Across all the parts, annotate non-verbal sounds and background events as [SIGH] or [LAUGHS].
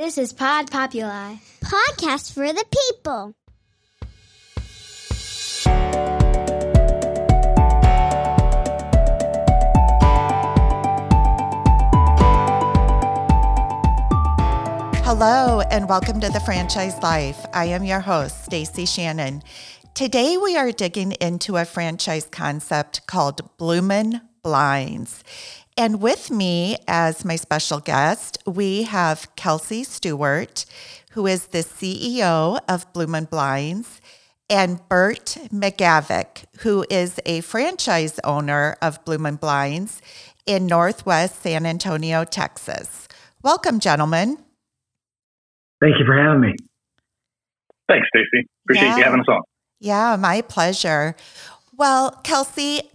This is Pod Populi. Podcast for the people. Hello and welcome to the Franchise Life. I am your host, Stacy Shannon. Today we are digging into a franchise concept called Bloomin' Blinds. And with me as my special guest, we have Kelsey Stuart, who is the CEO of Bloomin' Blinds, and Bert McGavock, who is a franchise owner of Bloomin' Blinds in Northwest San Antonio, Texas. Welcome, gentlemen. Thank you for having me. Thanks, Stacy. Appreciate Yeah. you having us on. Yeah, my pleasure. Well, Kelsey,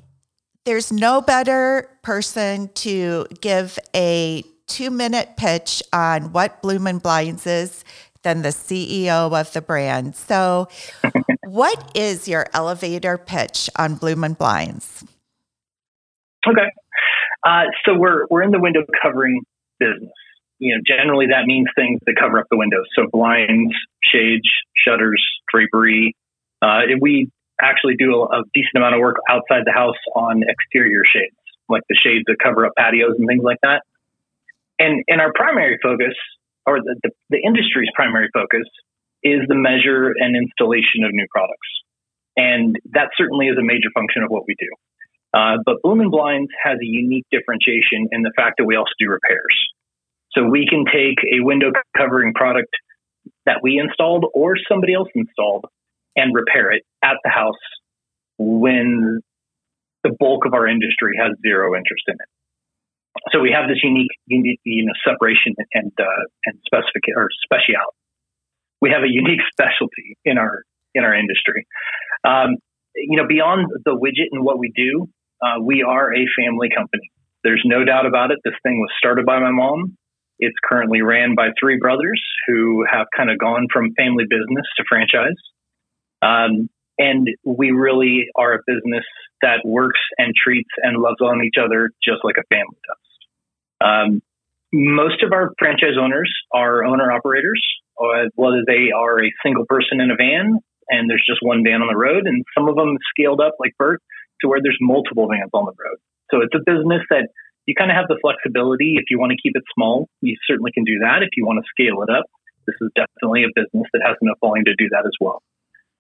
there's no better person to give a two minute pitch on what Bloomin' Blinds is than the CEO of the brand. So, [LAUGHS] what is your elevator pitch on Bloomin' Blinds? Okay. Uh, so we're we're in the window covering business. You know, generally that means things that cover up the windows. So blinds, shades, shutters, drapery. Uh, and we actually do a, a decent amount of work outside the house on exterior shades, like the shades that cover up patios and things like that. And and our primary focus, or the, the, the industry's primary focus, is the measure and installation of new products. And that certainly is a major function of what we do. Uh, but Bloomin' Blinds has a unique differentiation in the fact that we also do repairs. So we can take a window covering product that we installed or somebody else installed and repair it at the house when the bulk of our industry has zero interest in it. So we have this unique, unique you know, separation and uh, and specific or speciality. We have a unique specialty in our in our industry. Um, you know, beyond the widget and what we do, uh, we are a family company. There's no doubt about it. This thing was started by my mom. It's currently ran by three brothers who have kind of gone from family business to franchise. Um, and we really are a business that works and treats and loves on each other just like a family does. Um, most of our franchise owners are owner operators, uh, whether they are a single person in a van and there's just one van on the road, and some of them scaled up like Bert to where there's multiple vans on the road. So it's a business that you kind of have the flexibility. If you want to keep it small, you certainly can do that. If you want to scale it up, this is definitely a business that has enough volume to do that as well.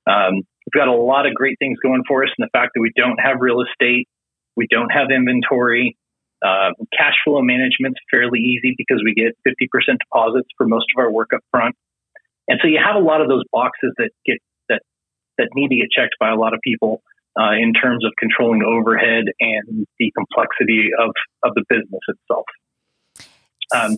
Um, we've got a lot of great things going for us, and the fact that we don't have real estate, we don't have inventory. Uh, cash flow management's fairly easy because we get 50% deposits for most of our work up front. And so you have a lot of those boxes that get that that need to get checked by a lot of people uh, in terms of controlling overhead and the complexity of of the business itself. Um,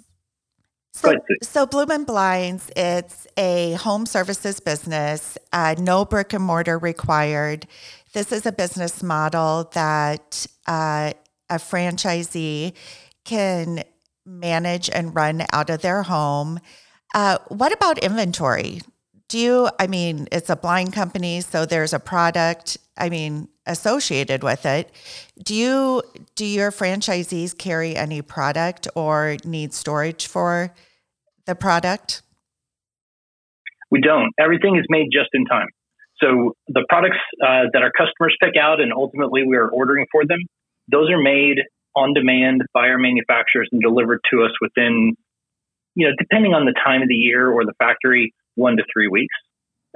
So, Go ahead, Sue. so Bloomin' Blinds, it's a home services business, uh, no brick and mortar required. This is a business model that uh, a franchisee can manage and run out of their home. Uh, what about inventory? Do you, I mean, it's a blind company, so there's a product, I mean, associated with it. Do you, do your franchisees carry any product or need storage for the product? We don't. Everything is made just in time. So the products uh, that our customers pick out and ultimately we are ordering for them, those are made on demand by our manufacturers and delivered to us within, you know, depending on the time of the year or the factory, one to three weeks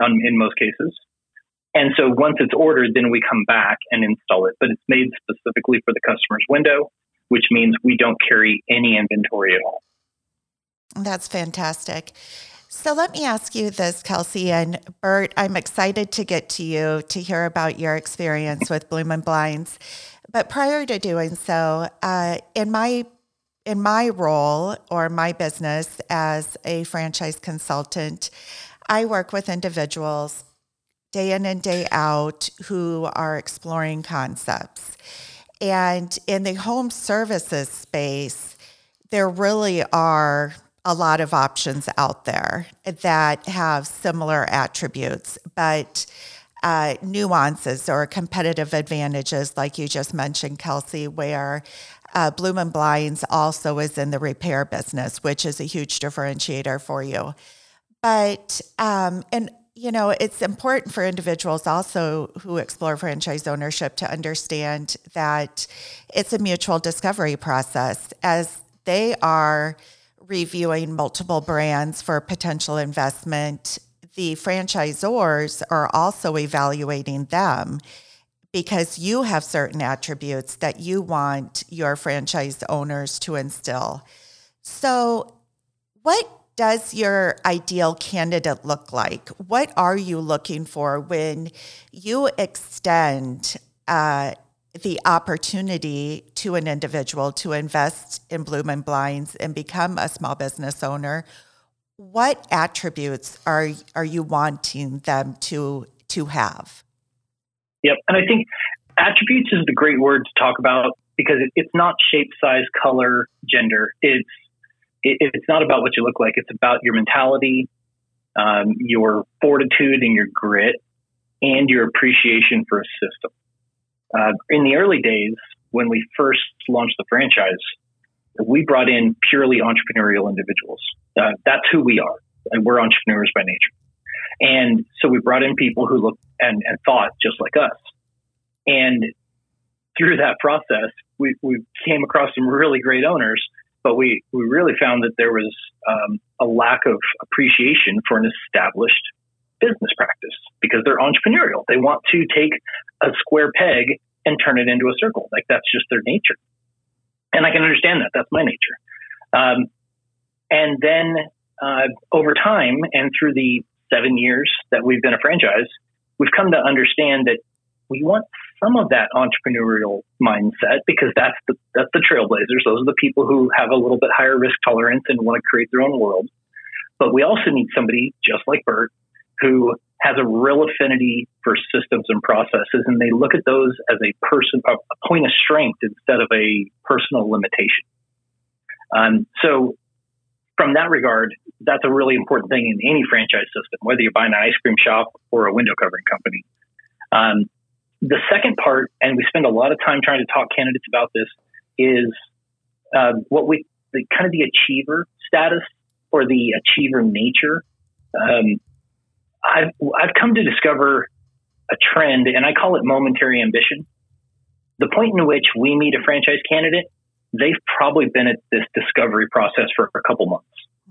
on, in most cases. And so once it's ordered, then we come back and install it. But it's made specifically for the customer's window, which means we don't carry any inventory at all. That's fantastic. So let me ask you this, Kelsey and Bert. I'm excited to get to you to hear about your experience with Bloomin' Blinds. But prior to doing so, uh, in my in my role or my business as a franchise consultant, I work with individuals day in and day out who are exploring concepts. And in the home services space, there really are a lot of options out there that have similar attributes, but uh, nuances or competitive advantages, like you just mentioned, Kelsey, where uh, Bloomin' Blinds also is in the repair business, which is a huge differentiator for you. But, um, and you know, it's important for individuals also who explore franchise ownership to understand that it's a mutual discovery process as they are reviewing multiple brands for potential investment. The franchisors are also evaluating them because you have certain attributes that you want your franchise owners to instill. So, what does your ideal candidate look like? What are you looking for when you extend uh, the opportunity to an individual to invest in Bloomin' Blinds and become a small business owner? What attributes are are you wanting them to to have? Yep. And I think attributes is the great word to talk about because it, it's not shape, size, color, gender. It's it, it's not about what you look like. It's about your mentality, um, your fortitude and your grit, and your appreciation for a system. Uh, in the early days, when we first launched the franchise, we brought in purely entrepreneurial individuals. Uh, that's who we are. We're entrepreneurs by nature. And so we brought in people who looked and, and thought just like us. And through that process, we, we came across some really great owners, but we, we really found that there was um, a lack of appreciation for an established business practice because they're entrepreneurial. They want to take a square peg and turn it into a circle. Like that's just their nature. And I can understand that. That's my nature. Um, and then uh, over time and through the seven years that we've been a franchise, we've come to understand that we want some of that entrepreneurial mindset because that's the that's the trailblazers. Those are the people who have a little bit higher risk tolerance and want to create their own world. But we also need somebody just like Bert who has a real affinity for systems and processes, and they look at those as a person a point of strength instead of a personal limitation. Um, so from that regard, that's a really important thing in any franchise system, whether you're buying an ice cream shop or a window covering company. Um, the second part, and we spend a lot of time trying to talk candidates about this, is uh, what we the kind of the achiever status or the achiever nature. Um, I've I've come to discover a trend, and I call it momentary ambition. The point in which we meet a franchise candidate they've probably been at this discovery process for a couple months.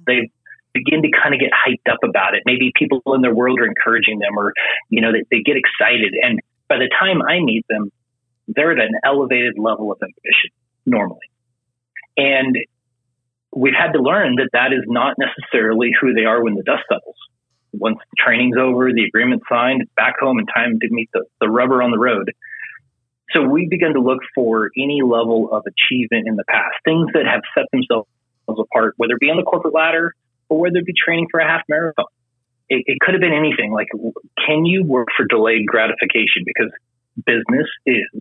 They begin to kind of get hyped up about it. Maybe people in their world are encouraging them or, you know, they, they get excited. And by the time I meet them, they're at an elevated level of ambition normally. And we've had to learn that that is not necessarily who they are when the dust settles. Once the training's over, the agreement's signed, back home and time to meet the, the rubber on the road. So we begin to look for any level of achievement in the past, things that have set themselves apart, whether it be on the corporate ladder or whether it be training for a half marathon. It, it could have been anything like, can you work for delayed gratification? Because business is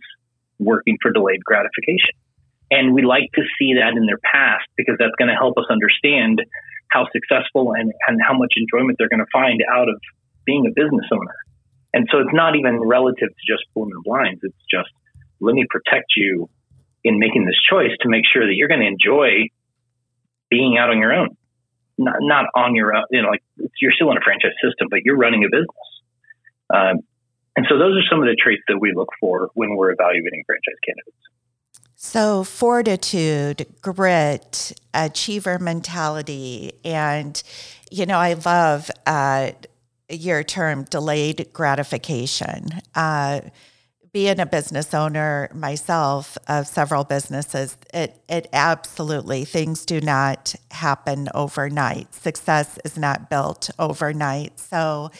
working for delayed gratification. And we like to see that in their past because that's going to help us understand how successful and, and how much enjoyment they're going to find out of being a business owner. And so it's not even relative to just Bloomin' Blinds. It's just let me protect you in making this choice to make sure that you're going to enjoy being out on your own, not not on your own. You know, like you're still in a franchise system, but you're running a business. Um, and so those are some of the traits that we look for when we're evaluating franchise candidates. So, fortitude, grit, achiever mentality, and, you know, I love uh, your term delayed gratification. Uh, being a business owner myself of several businesses, it it absolutely things do not happen overnight. Success is not built overnight. So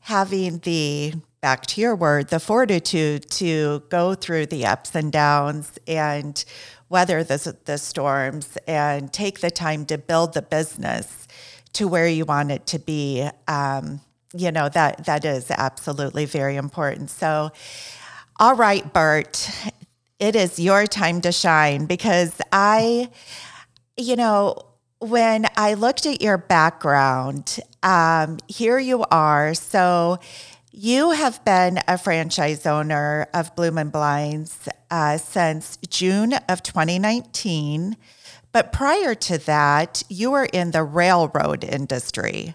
having the back to your word, the fortitude to go through the ups and downs and weather the, the storms and take the time to build the business to where you want it to be. Um, you know that that is absolutely very important. So all right, Bert, it is your time to shine because I, you know, when I looked at your background, um, here you are. So You have been a franchise owner of Bloomin' Blinds uh, since June of 2019. But prior to that, you were in the railroad industry.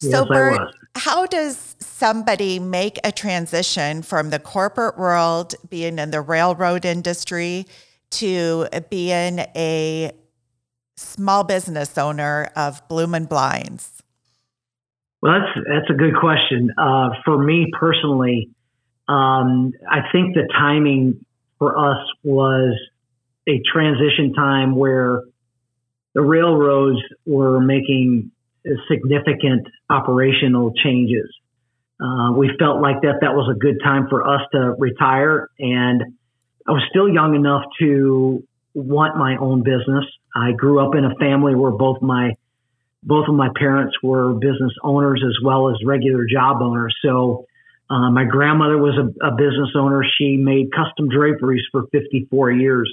So, yes, Bert, how does somebody make a transition from the corporate world, being in the railroad industry, to being a small business owner of Bloomin' Blinds? Well, that's that's a good question. Uh, for me personally, um, I think the timing for us was a transition time where the railroads were making significant operational changes. Uh, we felt like that that was a good time for us to retire, and I was still young enough to want my own business. I grew up in a family where both my both of my parents were business owners as well as regular job owners. So uh, my grandmother was a, a, business owner. She made custom draperies for 54 years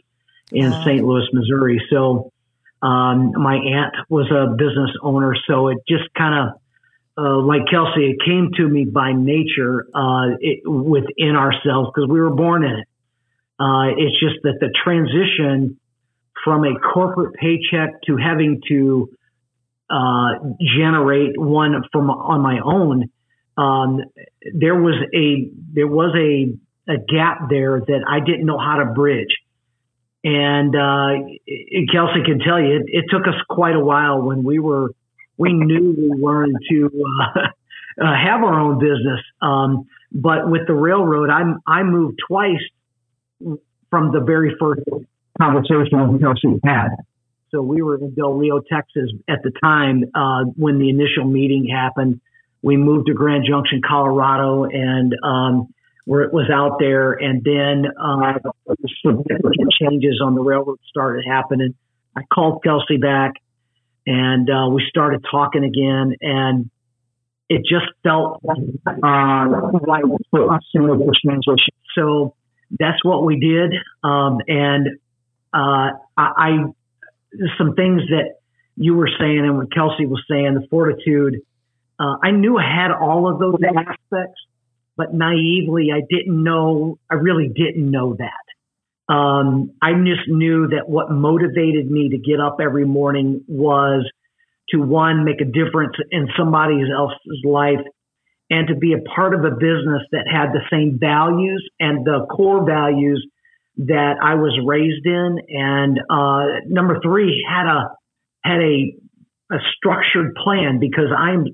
in wow. St. Louis, Missouri. So um, my aunt was a business owner. So it just kind of uh, like Kelsey, it came to me by nature uh, it, within ourselves because we were born in it. Uh, it's just that the transition from a corporate paycheck to having to uh, generate one from on my own, um, there was a there was a a gap there that I didn't know how to bridge. And uh, Kelsey can tell you, it, it, took us quite a while when we were we knew we wanted to uh, [LAUGHS] uh, have our own business. Um, but with the railroad, I I moved twice from the very first conversation with Kelsey had. So we were in Del Rio, Texas at the time uh, when the initial meeting happened. We moved to Grand Junction, Colorado, and um, where it was out there. And then uh, changes on the railroad started happening. I called Kelsey back, and uh, we started talking again. And it just felt uh, this transition. So that's what we did. Um, and uh, I some things that you were saying and what Kelsey was saying, the fortitude. Uh, I knew I had all of those aspects, but naively, I didn't know, I really didn't know that. Um, I just knew that what motivated me to get up every morning was to one, make a difference in somebody else's life and to be a part of a business that had the same values and the core values that I was raised in, and uh, number three had a had a a structured plan because I'm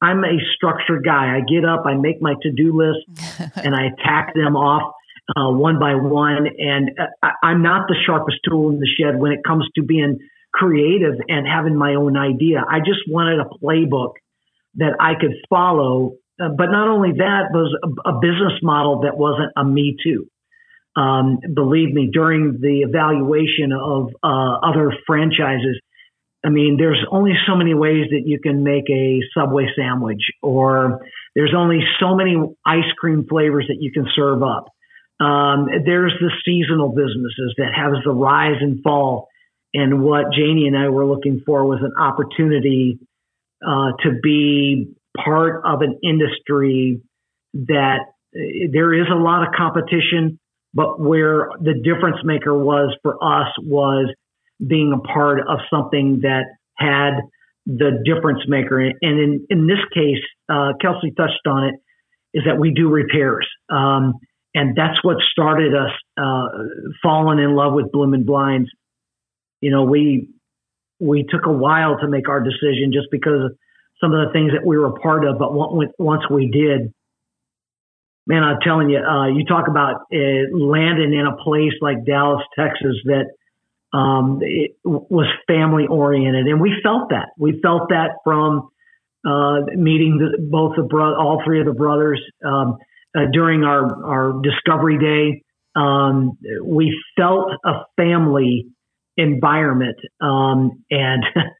I'm a structured guy. I get up, I make my to do list, [LAUGHS] and I attack them off uh, one by one. And uh, I, am not the sharpest tool in the shed when it comes to being creative and having my own idea. I just wanted a playbook that I could follow. Uh, but not only that, was a, a business model that wasn't a me too. Um, believe me, during the evaluation of uh, other franchises, I mean, there's only so many ways that you can make a Subway sandwich, or there's only so many ice cream flavors that you can serve up. Um, there's the seasonal businesses that have the rise and fall. And what Janie and I were looking for was an opportunity uh, to be part of an industry that uh, there is a lot of competition, but where the difference maker was for us was being a part of something that had the difference maker. And in, in this case, uh, Kelsey touched on it, is that we do repairs. Um, and that's what started us uh, falling in love with Bloomin' Blinds. You know, we we took a while to make our decision just because of some of the things that we were a part of. But once we did, man, I'm telling you, uh, you talk about uh, landing in a place like Dallas, Texas, that um, it was family oriented, and we felt that. We felt that from uh, meeting the, both the bro- all three of the brothers um, uh, during our our discovery day. Um, we felt a family environment, um, and [LAUGHS]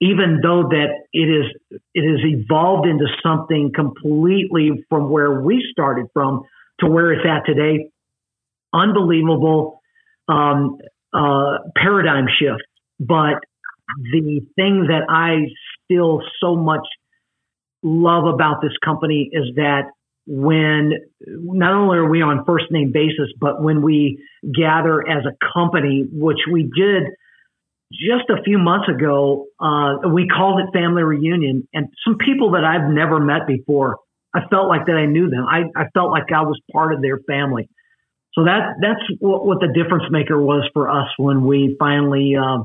even though that it is it has evolved into something completely from where we started from to where it's at today unbelievable um, uh, paradigm shift. But the thing that i still so much love about this company is that when not only are we on first name basis, but when we gather as a company, which we did just a few months ago, uh, we called it family reunion and some people that I've never met before, I felt like that I knew them. I, I felt like I was part of their family. So that, that's what, what the difference maker was for us when we finally, uh,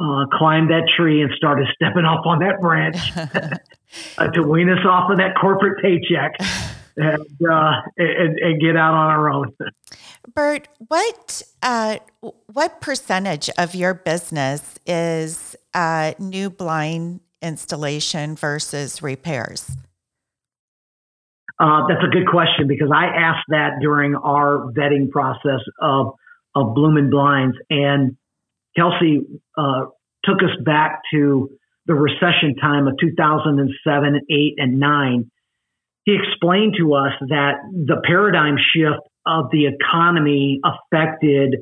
uh, climbed that tree and started stepping off on that branch [LAUGHS] [LAUGHS] to wean us off of that corporate paycheck [LAUGHS] and, uh, and, and, get out on our own. [LAUGHS] Bert, what uh, what percentage of your business is uh, new blind installation versus repairs? Uh, that's a good question because I asked that during our vetting process of of Bloomin' Blinds, and Kelsey uh, took us back to the recession time of 2007, 8, and 9. He explained to us that the paradigm shift of the economy affected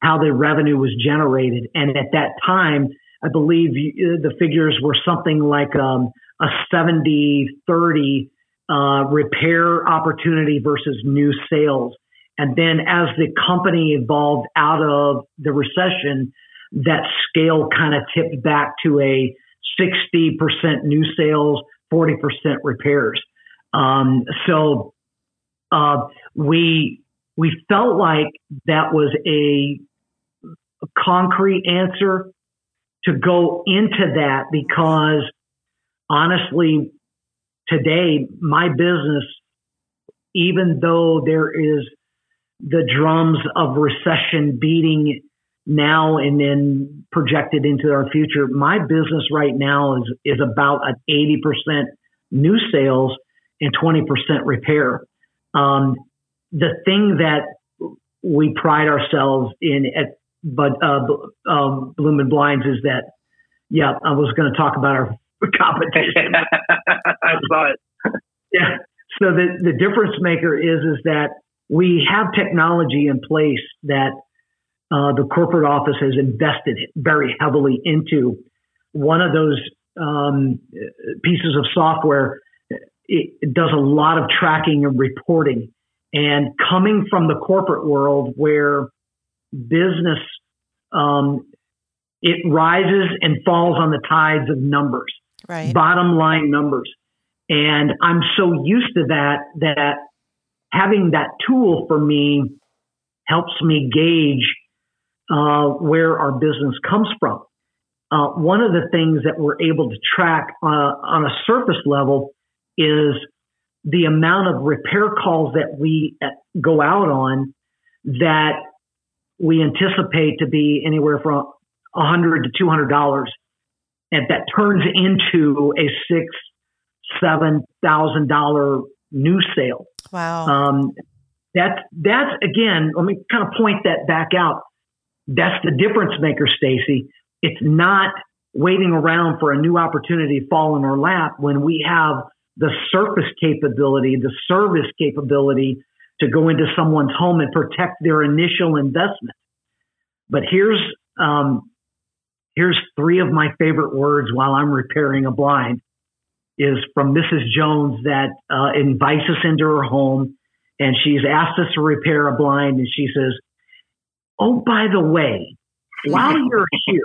how the revenue was generated. And at that time, I believe the figures were something like um, a 70 30 uh, repair opportunity versus new sales. And then as the company evolved out of the recession, that scale kind of tipped back to a 60% new sales, 40% repairs. Um, so uh, we we felt like that was a, concrete answer to go into that because honestly, today my business, even though there is the drums of recession beating now and then projected into our future. My business right now is is about an eighty percent new sales and twenty percent repair. Um, the thing that we pride ourselves in at but uh, um, Bloomin' Blinds is that yeah I was going to talk about our [LAUGHS] competition. [LAUGHS] I saw it. Yeah. So the the difference maker is is that we have technology in place that uh, the corporate office has invested very heavily into. One of those um, pieces of software it, does a lot of tracking and reporting. And coming from the corporate world where business um, it rises and falls on the tides of numbers, right. bottom line numbers. And I'm so used to that that having that tool for me helps me gauge uh, where our business comes from. Uh, one of the things that we're able to track uh, on a surface level is the amount of repair calls that we uh, go out on that we anticipate to be anywhere from 100 to 200 dollars. And that turns into a six seven thousand dollar new sale. Wow. Um, that's that's again let me kind of point that back out. That's the difference maker, Stacy. It's not waiting around for a new opportunity to fall in our lap when we have the surface capability, the service capability to go into someone's home and protect their initial investment. But here's um, here's three of my favorite words while I'm repairing a blind is from Mrs. Jones that uh, invites us into her home and she's asked us to repair a blind and she says, oh, by the way, while you're here,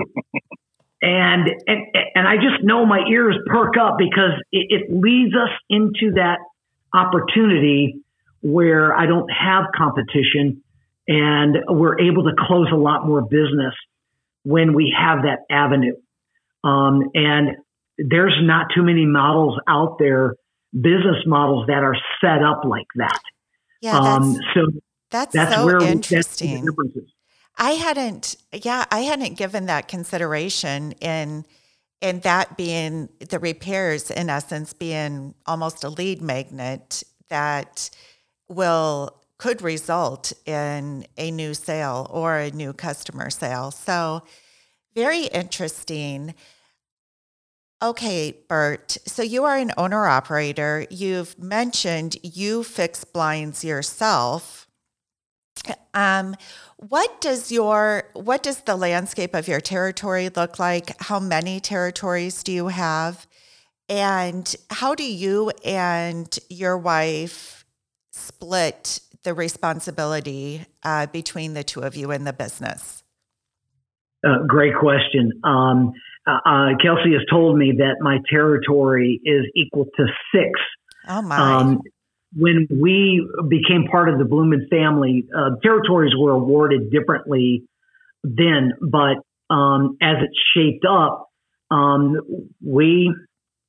and, and and I just know my ears perk up because it, it leads us into that opportunity where I don't have competition and we're able to close a lot more business when we have that avenue. Um, and there's not too many models out there, business models that are set up like that. Yeah, um, so that's, that's so where interesting. We, I hadn't, yeah, I hadn't given that consideration in in that being the repairs in essence being almost a lead magnet that will could result in a new sale or a new customer sale. So very interesting. Okay, Bert. So you are an owner operator. You've mentioned you fix blinds yourself. Um, what does your what does the landscape of your territory look like? How many territories do you have? And how do you and your wife split the responsibility uh, between the two of you in the business? Uh, great question. Um, uh, uh, Kelsey has told me that my territory is equal to six. Oh my! Um, when we became part of the Bloomin' family, uh, territories were awarded differently then, but um, as it shaped up, um, we.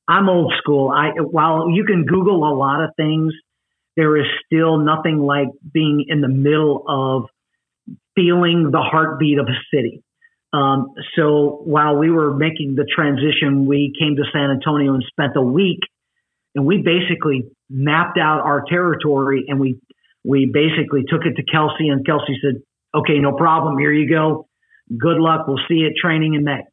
I'm old school. I while you can Google a lot of things, there is still nothing like being in the middle of feeling the heartbeat of a city. Um, so while we were making the transition, we came to San Antonio and spent a week, and we basically mapped out our territory, and we we basically took it to Kelsey, and Kelsey said, "Okay, no problem. Here you go. Good luck. We'll see you at training in May."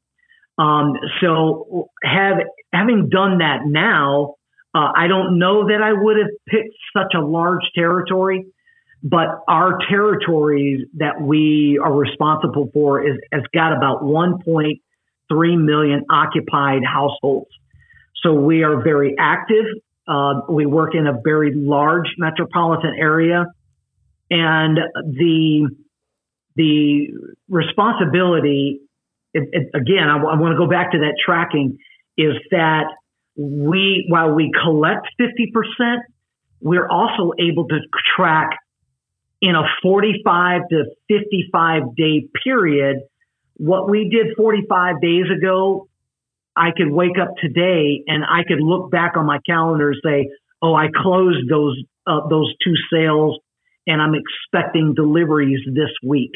Um, so have having done that now, uh, I don't know that I would have picked such a large territory but our territories that we are responsible for is has got about 1.3 million occupied households. So we are very active. Uh, we work in a very large metropolitan area, and the the responsibility it, it, again. I, w- I want to go back to that tracking. Is that we while we collect 50 percent, we're also able to track in a 45 to 55 day period, what we did 45 days ago, I could wake up today and I could look back on my calendar and say, "Oh, I closed those uh, those two sales, and I'm expecting deliveries this week."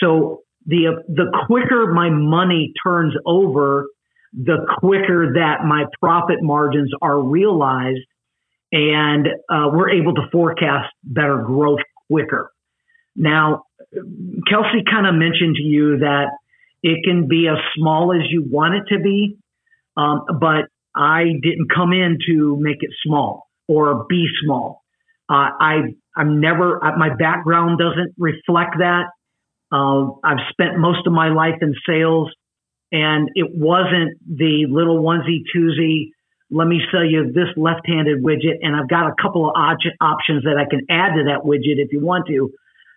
So the uh, the quicker my money turns over, the quicker that my profit margins are realized, and uh, we're able to forecast better growth quicker. Now, Kelsey kind of mentioned to you that it can be as small as you want it to be, um, but I didn't come in to make it small or be small. Uh, I I'm never uh, my background doesn't reflect that. Uh, I've spent most of my life in sales, and it wasn't the little onesie twosie let me sell you this left-handed widget and I've got a couple of options that I can add to that widget if you want to.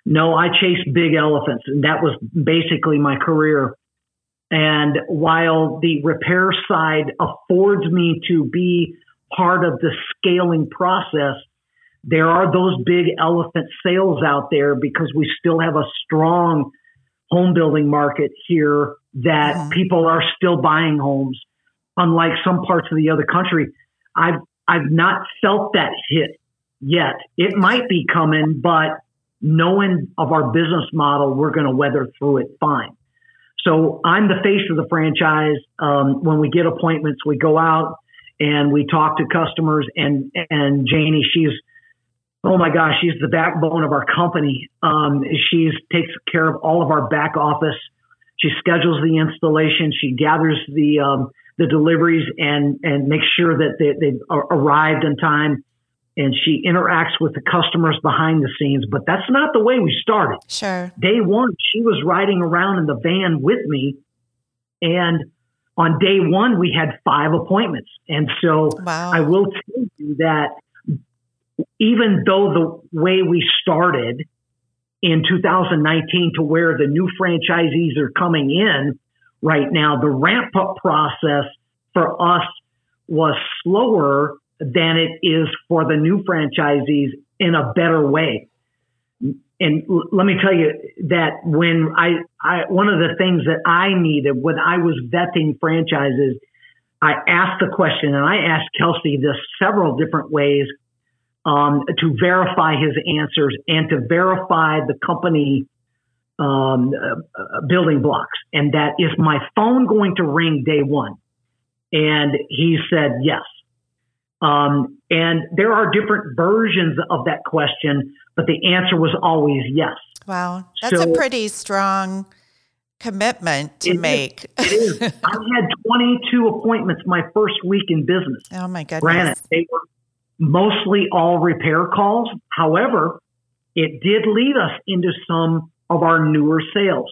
No, I chase big elephants and that was basically my career. And while the repair side affords me to be part of the scaling process, there are those big elephant sales out there because we still have a strong home building market here that mm-hmm. people are still buying homes unlike some parts of the other country, I've I've not felt that hit yet. It might be coming, but knowing of our business model, we're going to weather through it fine. So I'm the face of the franchise. Um, when we get appointments, we go out and we talk to customers. And and Janie, she's oh my gosh, she's the backbone of our company. Um, she's takes care of all of our back office. She schedules the installation. She gathers the um, the deliveries and and makes sure that they, they've arrived in time. And she interacts with the customers behind the scenes, but that's not the way we started. Sure. Day one, she was riding around in the van with me, and on day one, we had five appointments. And so wow. I will tell you that even though the way we started in 2019 to where the new franchisees are coming in right now. The ramp up process for us was slower than it is for the new franchisees in a better way. And l- let me tell you that when I, I, one of the things that I needed when I was vetting franchises, I asked the question and I asked Kelsey this several different ways um, to verify his answers and to verify the company um, uh, building blocks. And that is my phone going to ring day one? And he said yes. Um, and there are different versions of that question, but the answer was always yes. Wow. That's so, a pretty strong commitment to it make. Is, it is. I had 22 appointments my first week in business. Oh, my goodness. Granted, they were mostly all repair calls. However, it did lead us into some of our newer sales.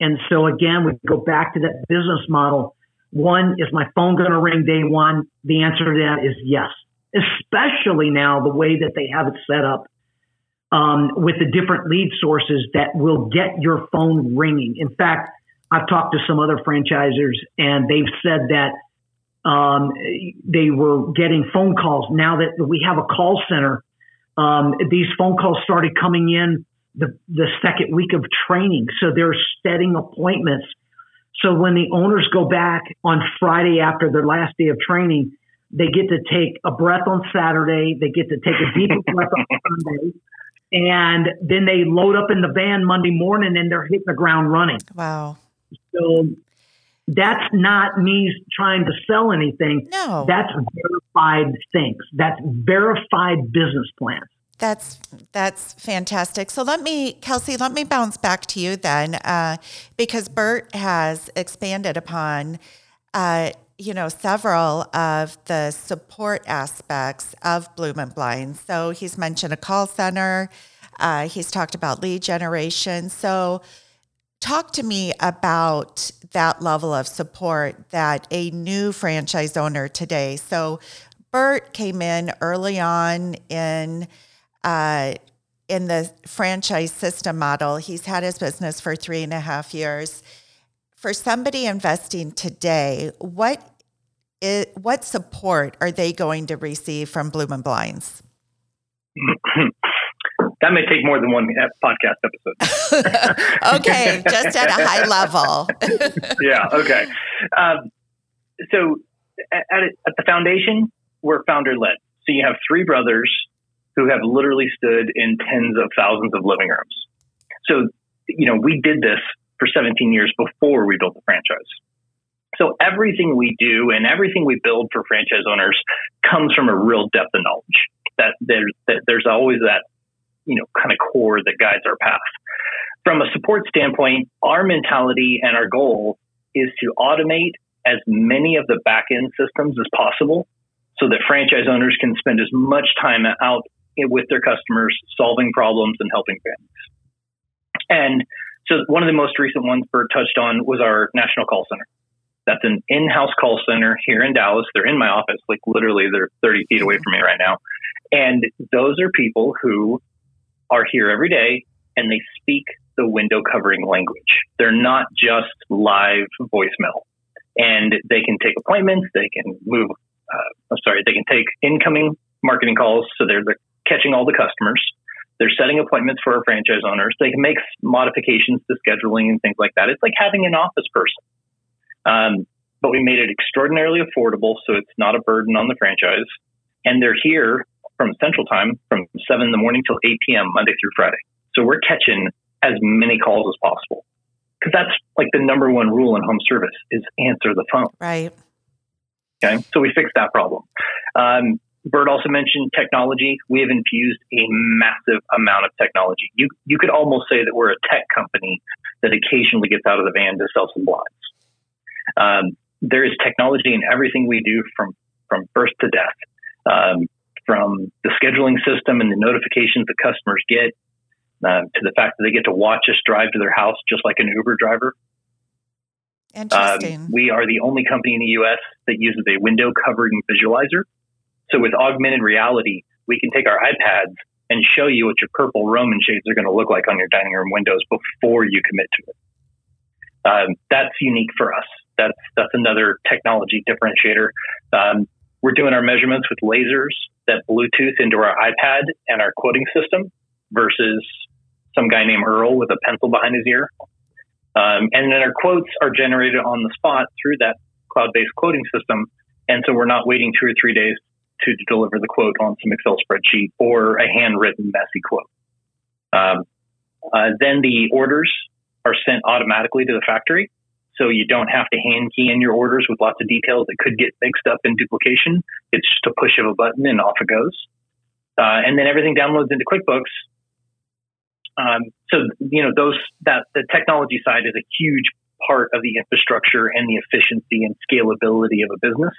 And so again, we go back to that business model. One, is my phone going to ring day one? The answer to that is yes. especially now the way that they have it set up um, with the different lead sources that will get your phone ringing. In fact, I've talked to some other franchisers and they've said that um, they were getting phone calls. Now that we have a call center, um, these phone calls started coming in the, the second week of training. So they're setting appointments. So when the owners go back on Friday after their last day of training, they get to take a breath on Saturday. They get to take a deep [LAUGHS] breath on Sunday. And then they load up in the van Monday morning and they're hitting the ground running. Wow. So that's not me trying to sell anything. No. That's verified things. That's verified business plans. That's that's fantastic. So let me, Kelsey, let me bounce back to you then, uh, because Bert has expanded upon, uh, you know, several of the support aspects of Bloomin' Blind. So he's mentioned a call center. Uh, he's talked about lead generation. So talk to me about that level of support that a new franchise owner today. So Bert came in early on in uh, in the franchise system model. He's had his business for three and a half years. For somebody investing today, what is, what support are they going to receive from Bloomin' Blinds? [CLEARS THROAT] that may take more than one podcast episode. [LAUGHS] [LAUGHS] okay, just at a high level. [LAUGHS] yeah. Okay. Um, so at, at the foundation, we're founder led. So you have three brothers who have literally stood in tens of thousands of living rooms. So, you know, we did this for 17 years before we built the franchise. So everything we do and everything we build for franchise owners comes from a real depth of knowledge. That there's that there's always that you know kind of core that guides our path. From a support standpoint, our mentality and our goal is to automate as many of the back end systems as possible so that franchise owners can spend as much time out with their customers, solving problems and helping families. And so one of the most recent ones Bert touched on was our national call center. That's an in-house call center here in Dallas. They're in my office, like literally they're 30 feet away from me right now. And those are people who are here every day and they speak the window covering language. They're not just live voicemail. And they can take appointments, they can move, uh, I'm sorry, they can take incoming marketing calls. So they're, catching all the customers. They're setting appointments for our franchise owners. They can make modifications to scheduling and things like that. It's like having an office person. Um, but we made it extraordinarily affordable, so it's not a burden on the franchise. And they're here from Central Time from 7 in the morning till 8 p.m. Monday through Friday. So we're catching as many calls as possible because that's like the number one rule in home service is answer the phone. Right. Okay. So we fixed that problem. Um, Bert also mentioned technology. We have infused a massive amount of technology. You you could almost say that we're a tech company that occasionally gets out of the van to sell some blinds. Um, there is technology in everything we do from from birth to death, um, from the scheduling system and the notifications that customers get, uh, to the fact that they get to watch us drive to their house just like an Uber driver. Interesting. Um, we are the only company in the U.S. that uses a window covering visualizer. So with augmented reality, we can take our iPads and show you what your purple Roman shades are going to look like on your dining room windows before you commit to it. Um, that's unique for us. That's that's another technology differentiator. Um, we're doing our measurements with lasers that Bluetooth into our iPad and our quoting system versus some guy named Earl with a pencil behind his ear. Um, and then our quotes are generated on the spot through that cloud-based quoting system. And so we're not waiting two or three days to deliver the quote on some Excel spreadsheet or a handwritten messy quote. Um, uh, then the orders are sent automatically to the factory. So you don't have to hand key in your orders with lots of details that could get mixed up in duplication. It's just a push of a button and off it goes. Uh, and then everything downloads into QuickBooks. Um, so you know those that the technology side is a huge part of the infrastructure and the efficiency and scalability of a business.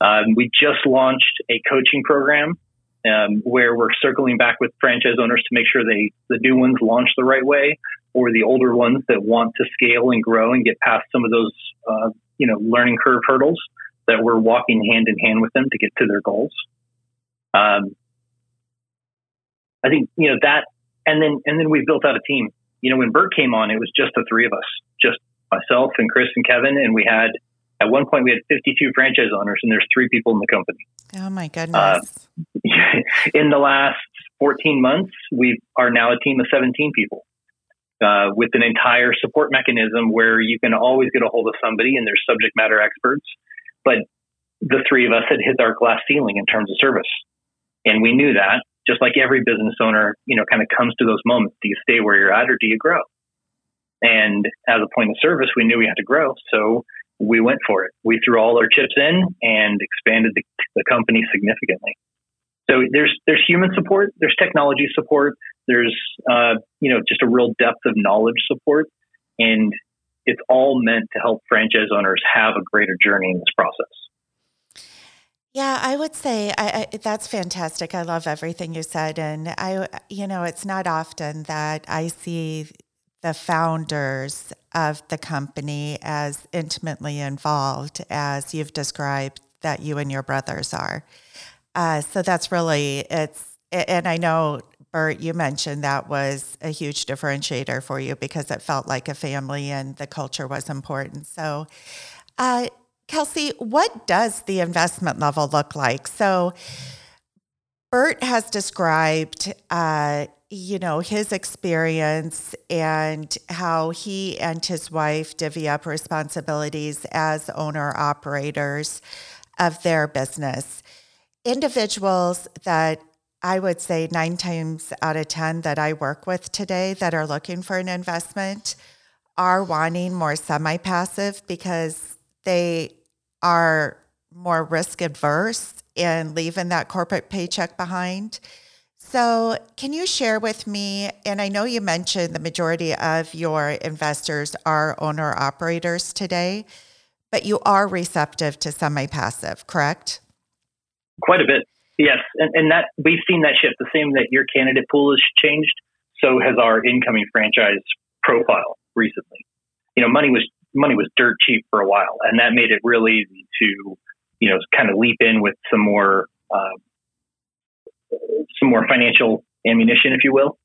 Um, we just launched a coaching program um, where we're circling back with franchise owners to make sure they the new ones launch the right way, or the older ones that want to scale and grow and get past some of those uh, you know learning curve hurdles that we're walking hand in hand with them to get to their goals. Um, I think you know that, and then and then we built out a team. You know, when Bert came on, it was just the three of us, just myself and Chris and Kevin, and we had at one point we had 52 franchise owners, and there's three people in the company. Oh my goodness! Uh, [LAUGHS] in the last 14 months, we are now a team of 17 people. Uh, with an entire support mechanism where you can always get a hold of somebody and they're subject matter experts. But the three of us had hit our glass ceiling in terms of service. And we knew that, just like every business owner, you know, kind of comes to those moments. Do you stay where you're at or do you grow? And as a point of service, we knew we had to grow. So we went for it. We threw all our chips in and expanded the, the company significantly. So there's there's human support, there's technology support, there's uh, you know just a real depth of knowledge support, and it's all meant to help franchise owners have a greater journey in this process. Yeah, I would say I, I, that's fantastic. I love everything you said, and I, you know, it's not often that I see the founders of the company as intimately involved as you've described that you and your brothers are. Uh, so that's really it's, and I know Bert, you mentioned that was a huge differentiator for you because it felt like a family and the culture was important. So, uh, Kelsey, what does the investment level look like? So, Bert has described, uh, you know, his experience and how he and his wife divvy up responsibilities as owner operators of their business individuals that I would say nine times out of 10 that I work with today that are looking for an investment are wanting more semi passive because they are more risk adverse and leaving that corporate paycheck behind. So, can you share with me? And I know you mentioned the majority of your investors are owner operators today, but you are receptive to semi passive, correct? Quite a bit, yes. And, and that we've seen that shift. The same that your candidate pool has changed, so has our incoming franchise profile recently. You know, money was money was dirt cheap for a while, and that made it real easy to, you know, kind of leap in with some more uh, some more financial ammunition, if you will.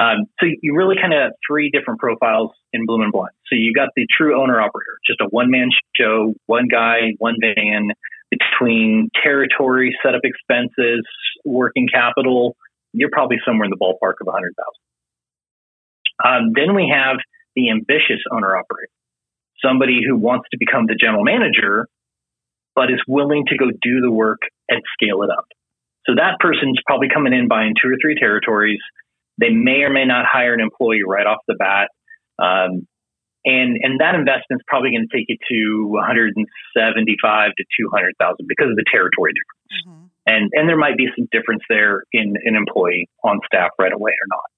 Um, so you really kind of have three different profiles in Bloomin' Blind. So you got the true owner operator, just a one man show, one guy, one van, between territory, setup expenses, working capital, you're probably somewhere in the ballpark of 100,000. Um, then we have the ambitious owner operator, somebody who wants to become the general manager, but is willing to go do the work and scale it up. So that person's probably coming in buying two or three territories. They may or may not hire an employee right off the bat. Um, and and that investment's probably going to take you to 175 to 200,000 because of the territory difference. Mm-hmm. And and there might be some difference there in an employee on staff right away or not.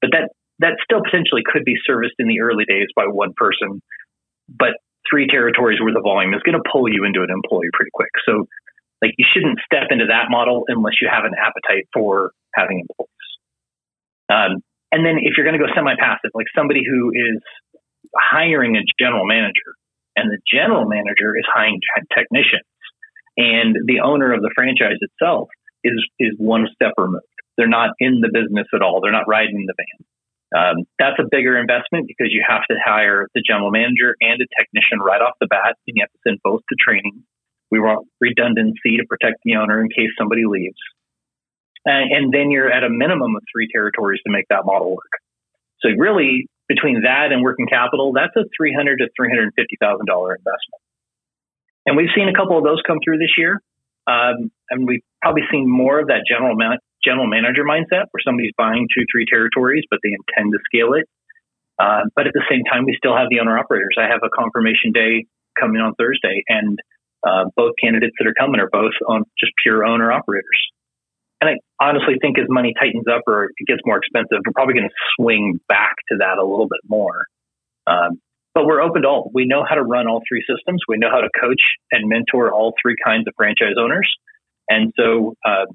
But that that still potentially could be serviced in the early days by one person, but three territories worth of volume is going to pull you into an employee pretty quick. So like you shouldn't step into that model unless you have an appetite for having employees. Um, and then if you're going to go semi-passive, like somebody who is hiring a general manager, and the general manager is hiring technicians, and the owner of the franchise itself is is one step removed. They're not in the business at all. They're not riding the van. Um, that's a bigger investment because you have to hire the general manager and a technician right off the bat, and you have to send both to training. We want redundancy to protect the owner in case somebody leaves. And then you're at a minimum of three territories to make that model work. So really, between that and working capital, that's a three hundred to three hundred fifty thousand dollar investment. And we've seen a couple of those come through this year, um, and we've probably seen more of that general ma- general manager mindset, where somebody's buying two, three territories, but they intend to scale it. Uh, but at the same time, we still have the owner operators. I have a confirmation day coming on Thursday, and uh, both candidates that are coming are both on just pure owner operators. And I honestly think as money tightens up or it gets more expensive, we're probably going to swing back to that a little bit more. Um, but we're open to all. We know how to run all three systems. We know how to coach and mentor all three kinds of franchise owners. And so, uh,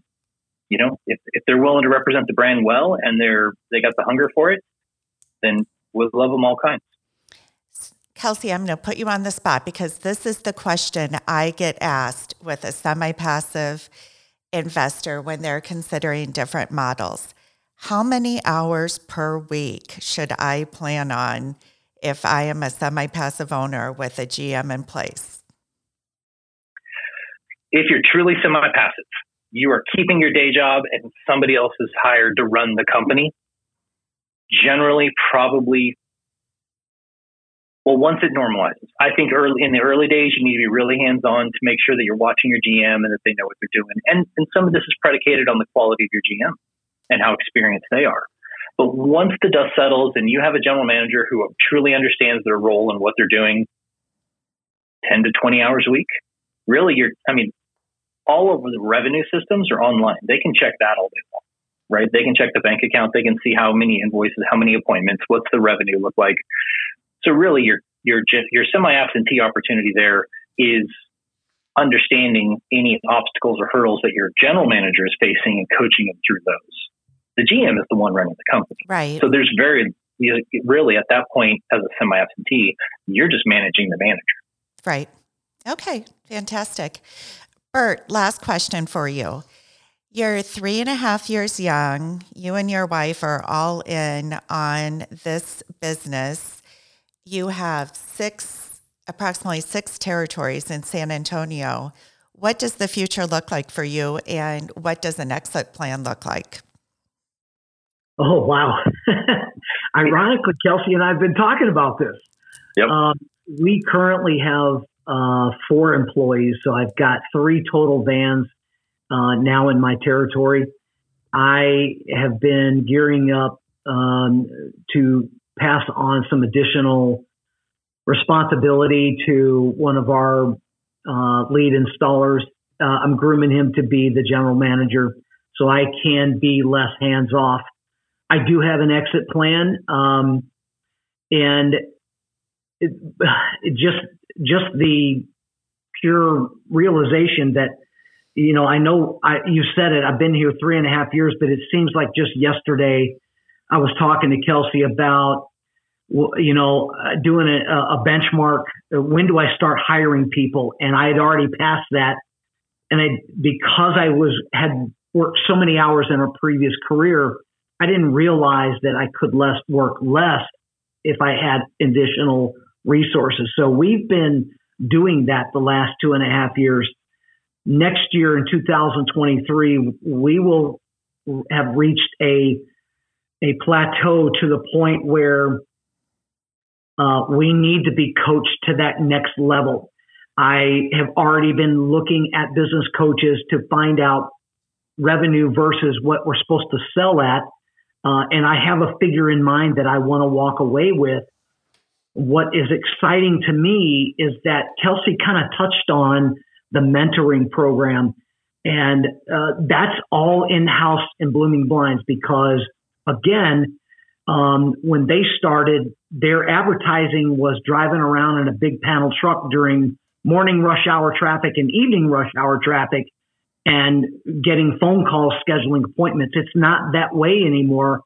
you know, if, if they're willing to represent the brand well and they're they got the hunger for it, then we'll love them all kinds. Kelsey, I'm going to put you on the spot because this is the question I get asked with a semi passive investor when they're considering different models. How many hours per week should I plan on if I am a semi passive owner with a GM in place? If you're truly semi passive, you are keeping your day job and somebody else is hired to run the company. Generally, probably well, once it normalizes, I think early in the early days, you need to be really hands on to make sure that you're watching your GM and that they know what they're doing. And, and some of this is predicated on the quality of your GM and how experienced they are. But once the dust settles and you have a general manager who truly understands their role and what they're doing 10 to 20 hours a week, really, you're, I mean, all of the revenue systems are online. They can check that all day long, right? They can check the bank account. They can see how many invoices, how many appointments, what's the revenue look like. So really, your your your semi absentee opportunity there is understanding any obstacles or hurdles that your general manager is facing and coaching them through those. The GM is the one running the company, right? So there's very really at that point as a semi absentee, you're just managing the manager, right? Okay, fantastic. Bert, last question for you. You're three and a half years young. You and your wife are all in on this business you have six, approximately six territories in San Antonio. What does the future look like for you, and what does an exit plan look like? Oh, wow. [LAUGHS] Ironically, Kelsey and I have been talking about this. Yep. Um, we currently have uh, four employees, so I've got three total vans uh, now in my territory. I have been gearing up um, to pass on some additional responsibility to one of our uh, lead installers. Uh, I'm grooming him to be the general manager so I can be less hands off. I do have an exit plan, um, and it, it just just the pure realization that you know I know I, you said it. I've been here three and a half years, but it seems like just yesterday I was talking to Kelsey about you know, uh, doing a, a benchmark. Uh, when do I start hiring people? And I had already passed that. And I, because I was, had worked so many hours in a previous career, I didn't realize that I could less work less if I had additional resources. So we've been doing that the last two and a half years. Next year in 2023, we will have reached a a plateau to the point where uh, we need to be coached to that next level. I have already been looking at business coaches to find out revenue versus what we're supposed to sell at. Uh, and I have a figure in mind that I want to walk away with. What is exciting to me is that Kelsey kind of touched on the mentoring program. And uh, that's all in house in Bloomin' Blinds because, again, um, when they started, their advertising was driving around in a big panel truck during morning rush hour traffic and evening rush hour traffic and getting phone calls scheduling appointments. It's not that way anymore.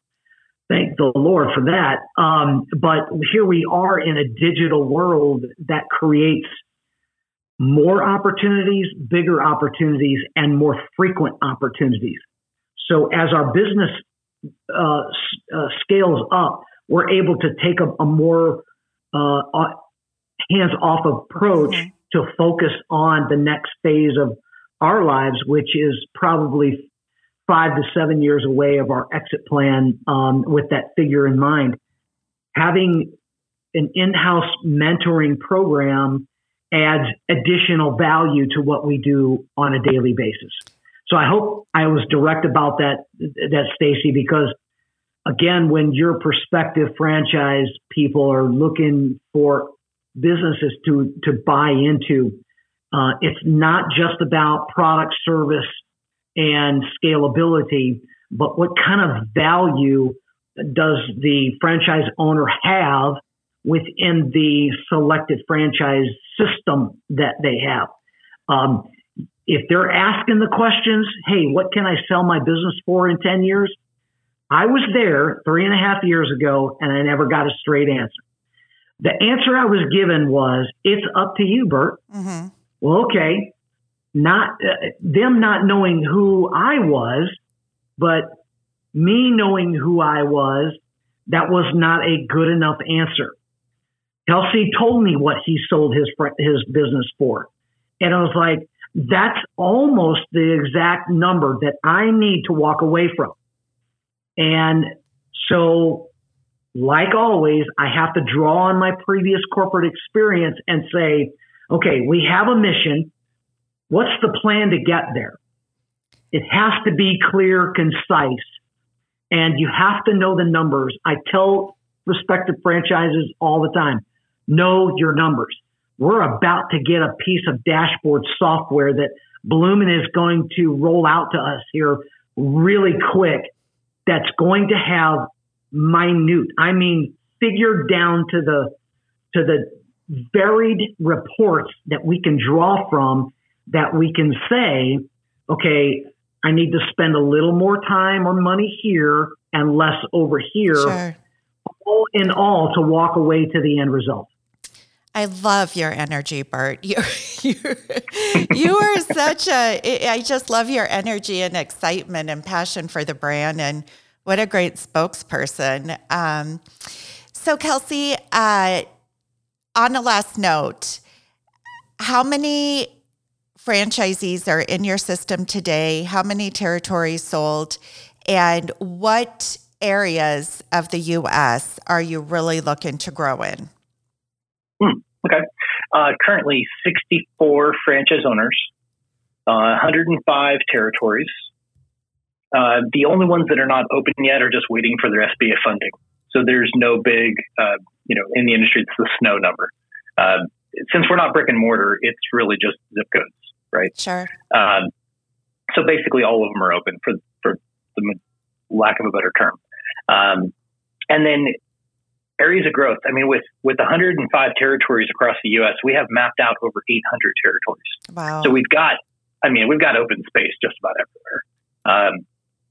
Thank the Lord for that. Um, but here we are in a digital world that creates more opportunities, bigger opportunities, and more frequent opportunities. So as our business uh, uh, scales up, we're able to take a, a more uh, hands off approach mm-hmm. to focus on the next phase of our lives, which is probably five to seven years away of our exit plan um, with that figure in mind. Having an in house mentoring program adds additional value to what we do on a daily basis. So I hope I was direct about that, that Stacy, because again, when your prospective franchise people are looking for businesses to, to buy into, uh, it's not just about product service and scalability, but what kind of value does the franchise owner have within the selected franchise system that they have? Um, if they're asking the questions, hey, what can I sell my business for in 10 years? I was there three and a half years ago and I never got a straight answer. The answer I was given was, it's up to you, Bert. Mm-hmm. Well, okay. not uh, them not knowing who I was, but me knowing who I was, that was not a good enough answer. Kelsey told me what he sold his his business for, and I was like, that's almost the exact number that I need to walk away from. And so, like always, I have to draw on my previous corporate experience and say, okay, we have a mission. What's the plan to get there? It has to be clear, concise, and you have to know the numbers. I tell prospective franchises all the time, know your numbers. We're about to get a piece of dashboard software that Bloomin' is going to roll out to us here really quick that's going to have minute, I mean, figured down to the, to the varied reports that we can draw from that we can say, okay, I need to spend a little more time or money here and less over here, sure. all in all, to walk away to the end result. I love your energy, Bert. [LAUGHS] You, you, you are such a. I just love your energy and excitement and passion for the brand, and what a great spokesperson. Um, so, Kelsey, uh, on a last note, how many franchisees are in your system today? How many territories sold? And what areas of the U.S. are you really looking to grow in? Hmm, okay. Uh, currently, 64 franchise owners, uh, 105 territories. Uh, the only ones that are not open yet are just waiting for their SBA funding. So there's no big, uh, you know, in the industry, it's the snow number. Uh, since we're not brick and mortar, it's really just zip codes, right? Sure. Um, so basically, all of them are open for for the lack of a better term. Um, and then areas of growth. I mean, with with 105 territories across the U.S., we have mapped out over 800 territories. Wow! So we've got, I mean, we've got open space just about everywhere. Um,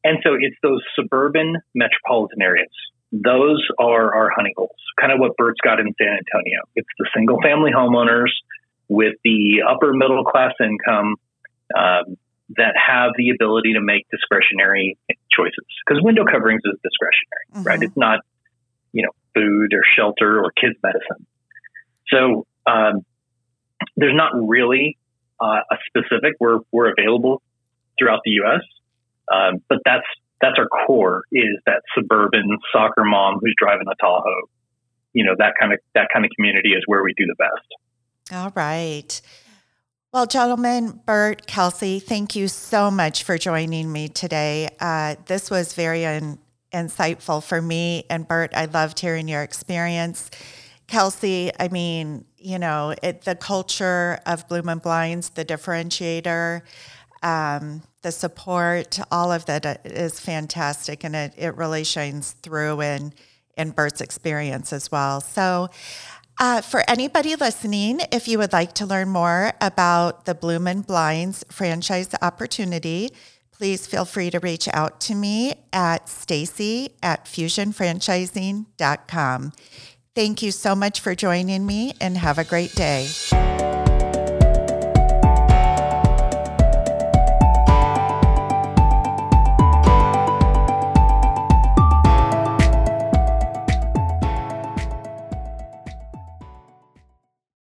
and so it's those suburban metropolitan areas. Those are our honey holes. Kind of what Bert's got in San Antonio. It's the single family homeowners with the upper middle class income um, that have the ability to make discretionary choices. Because window coverings is discretionary, mm-hmm. right? It's not, you know, food or shelter or kids medicine. So um, there's not really uh, a specific. We're we're available throughout the U.S., um, but that's that's our core is that suburban soccer mom who's driving a Tahoe. You know that kind of that kind of community is where we do the best. All right. Well, gentlemen, Bert, Kelsey, thank you so much for joining me today. Uh, this was very insightful for me. And Bert, I loved hearing your experience. Kelsey, I mean, you know, it, the culture of Bloomin' Blinds, the differentiator, um, the support, all of that uh, fantastic. And it, it really shines through in, in Bert's experience as well. So, uh, for anybody listening, if you would like to learn more about the Bloomin' Blinds franchise opportunity, please feel free to reach out to me at stacy at fusionfranchising.com. Thank you so much for joining me and have a great day.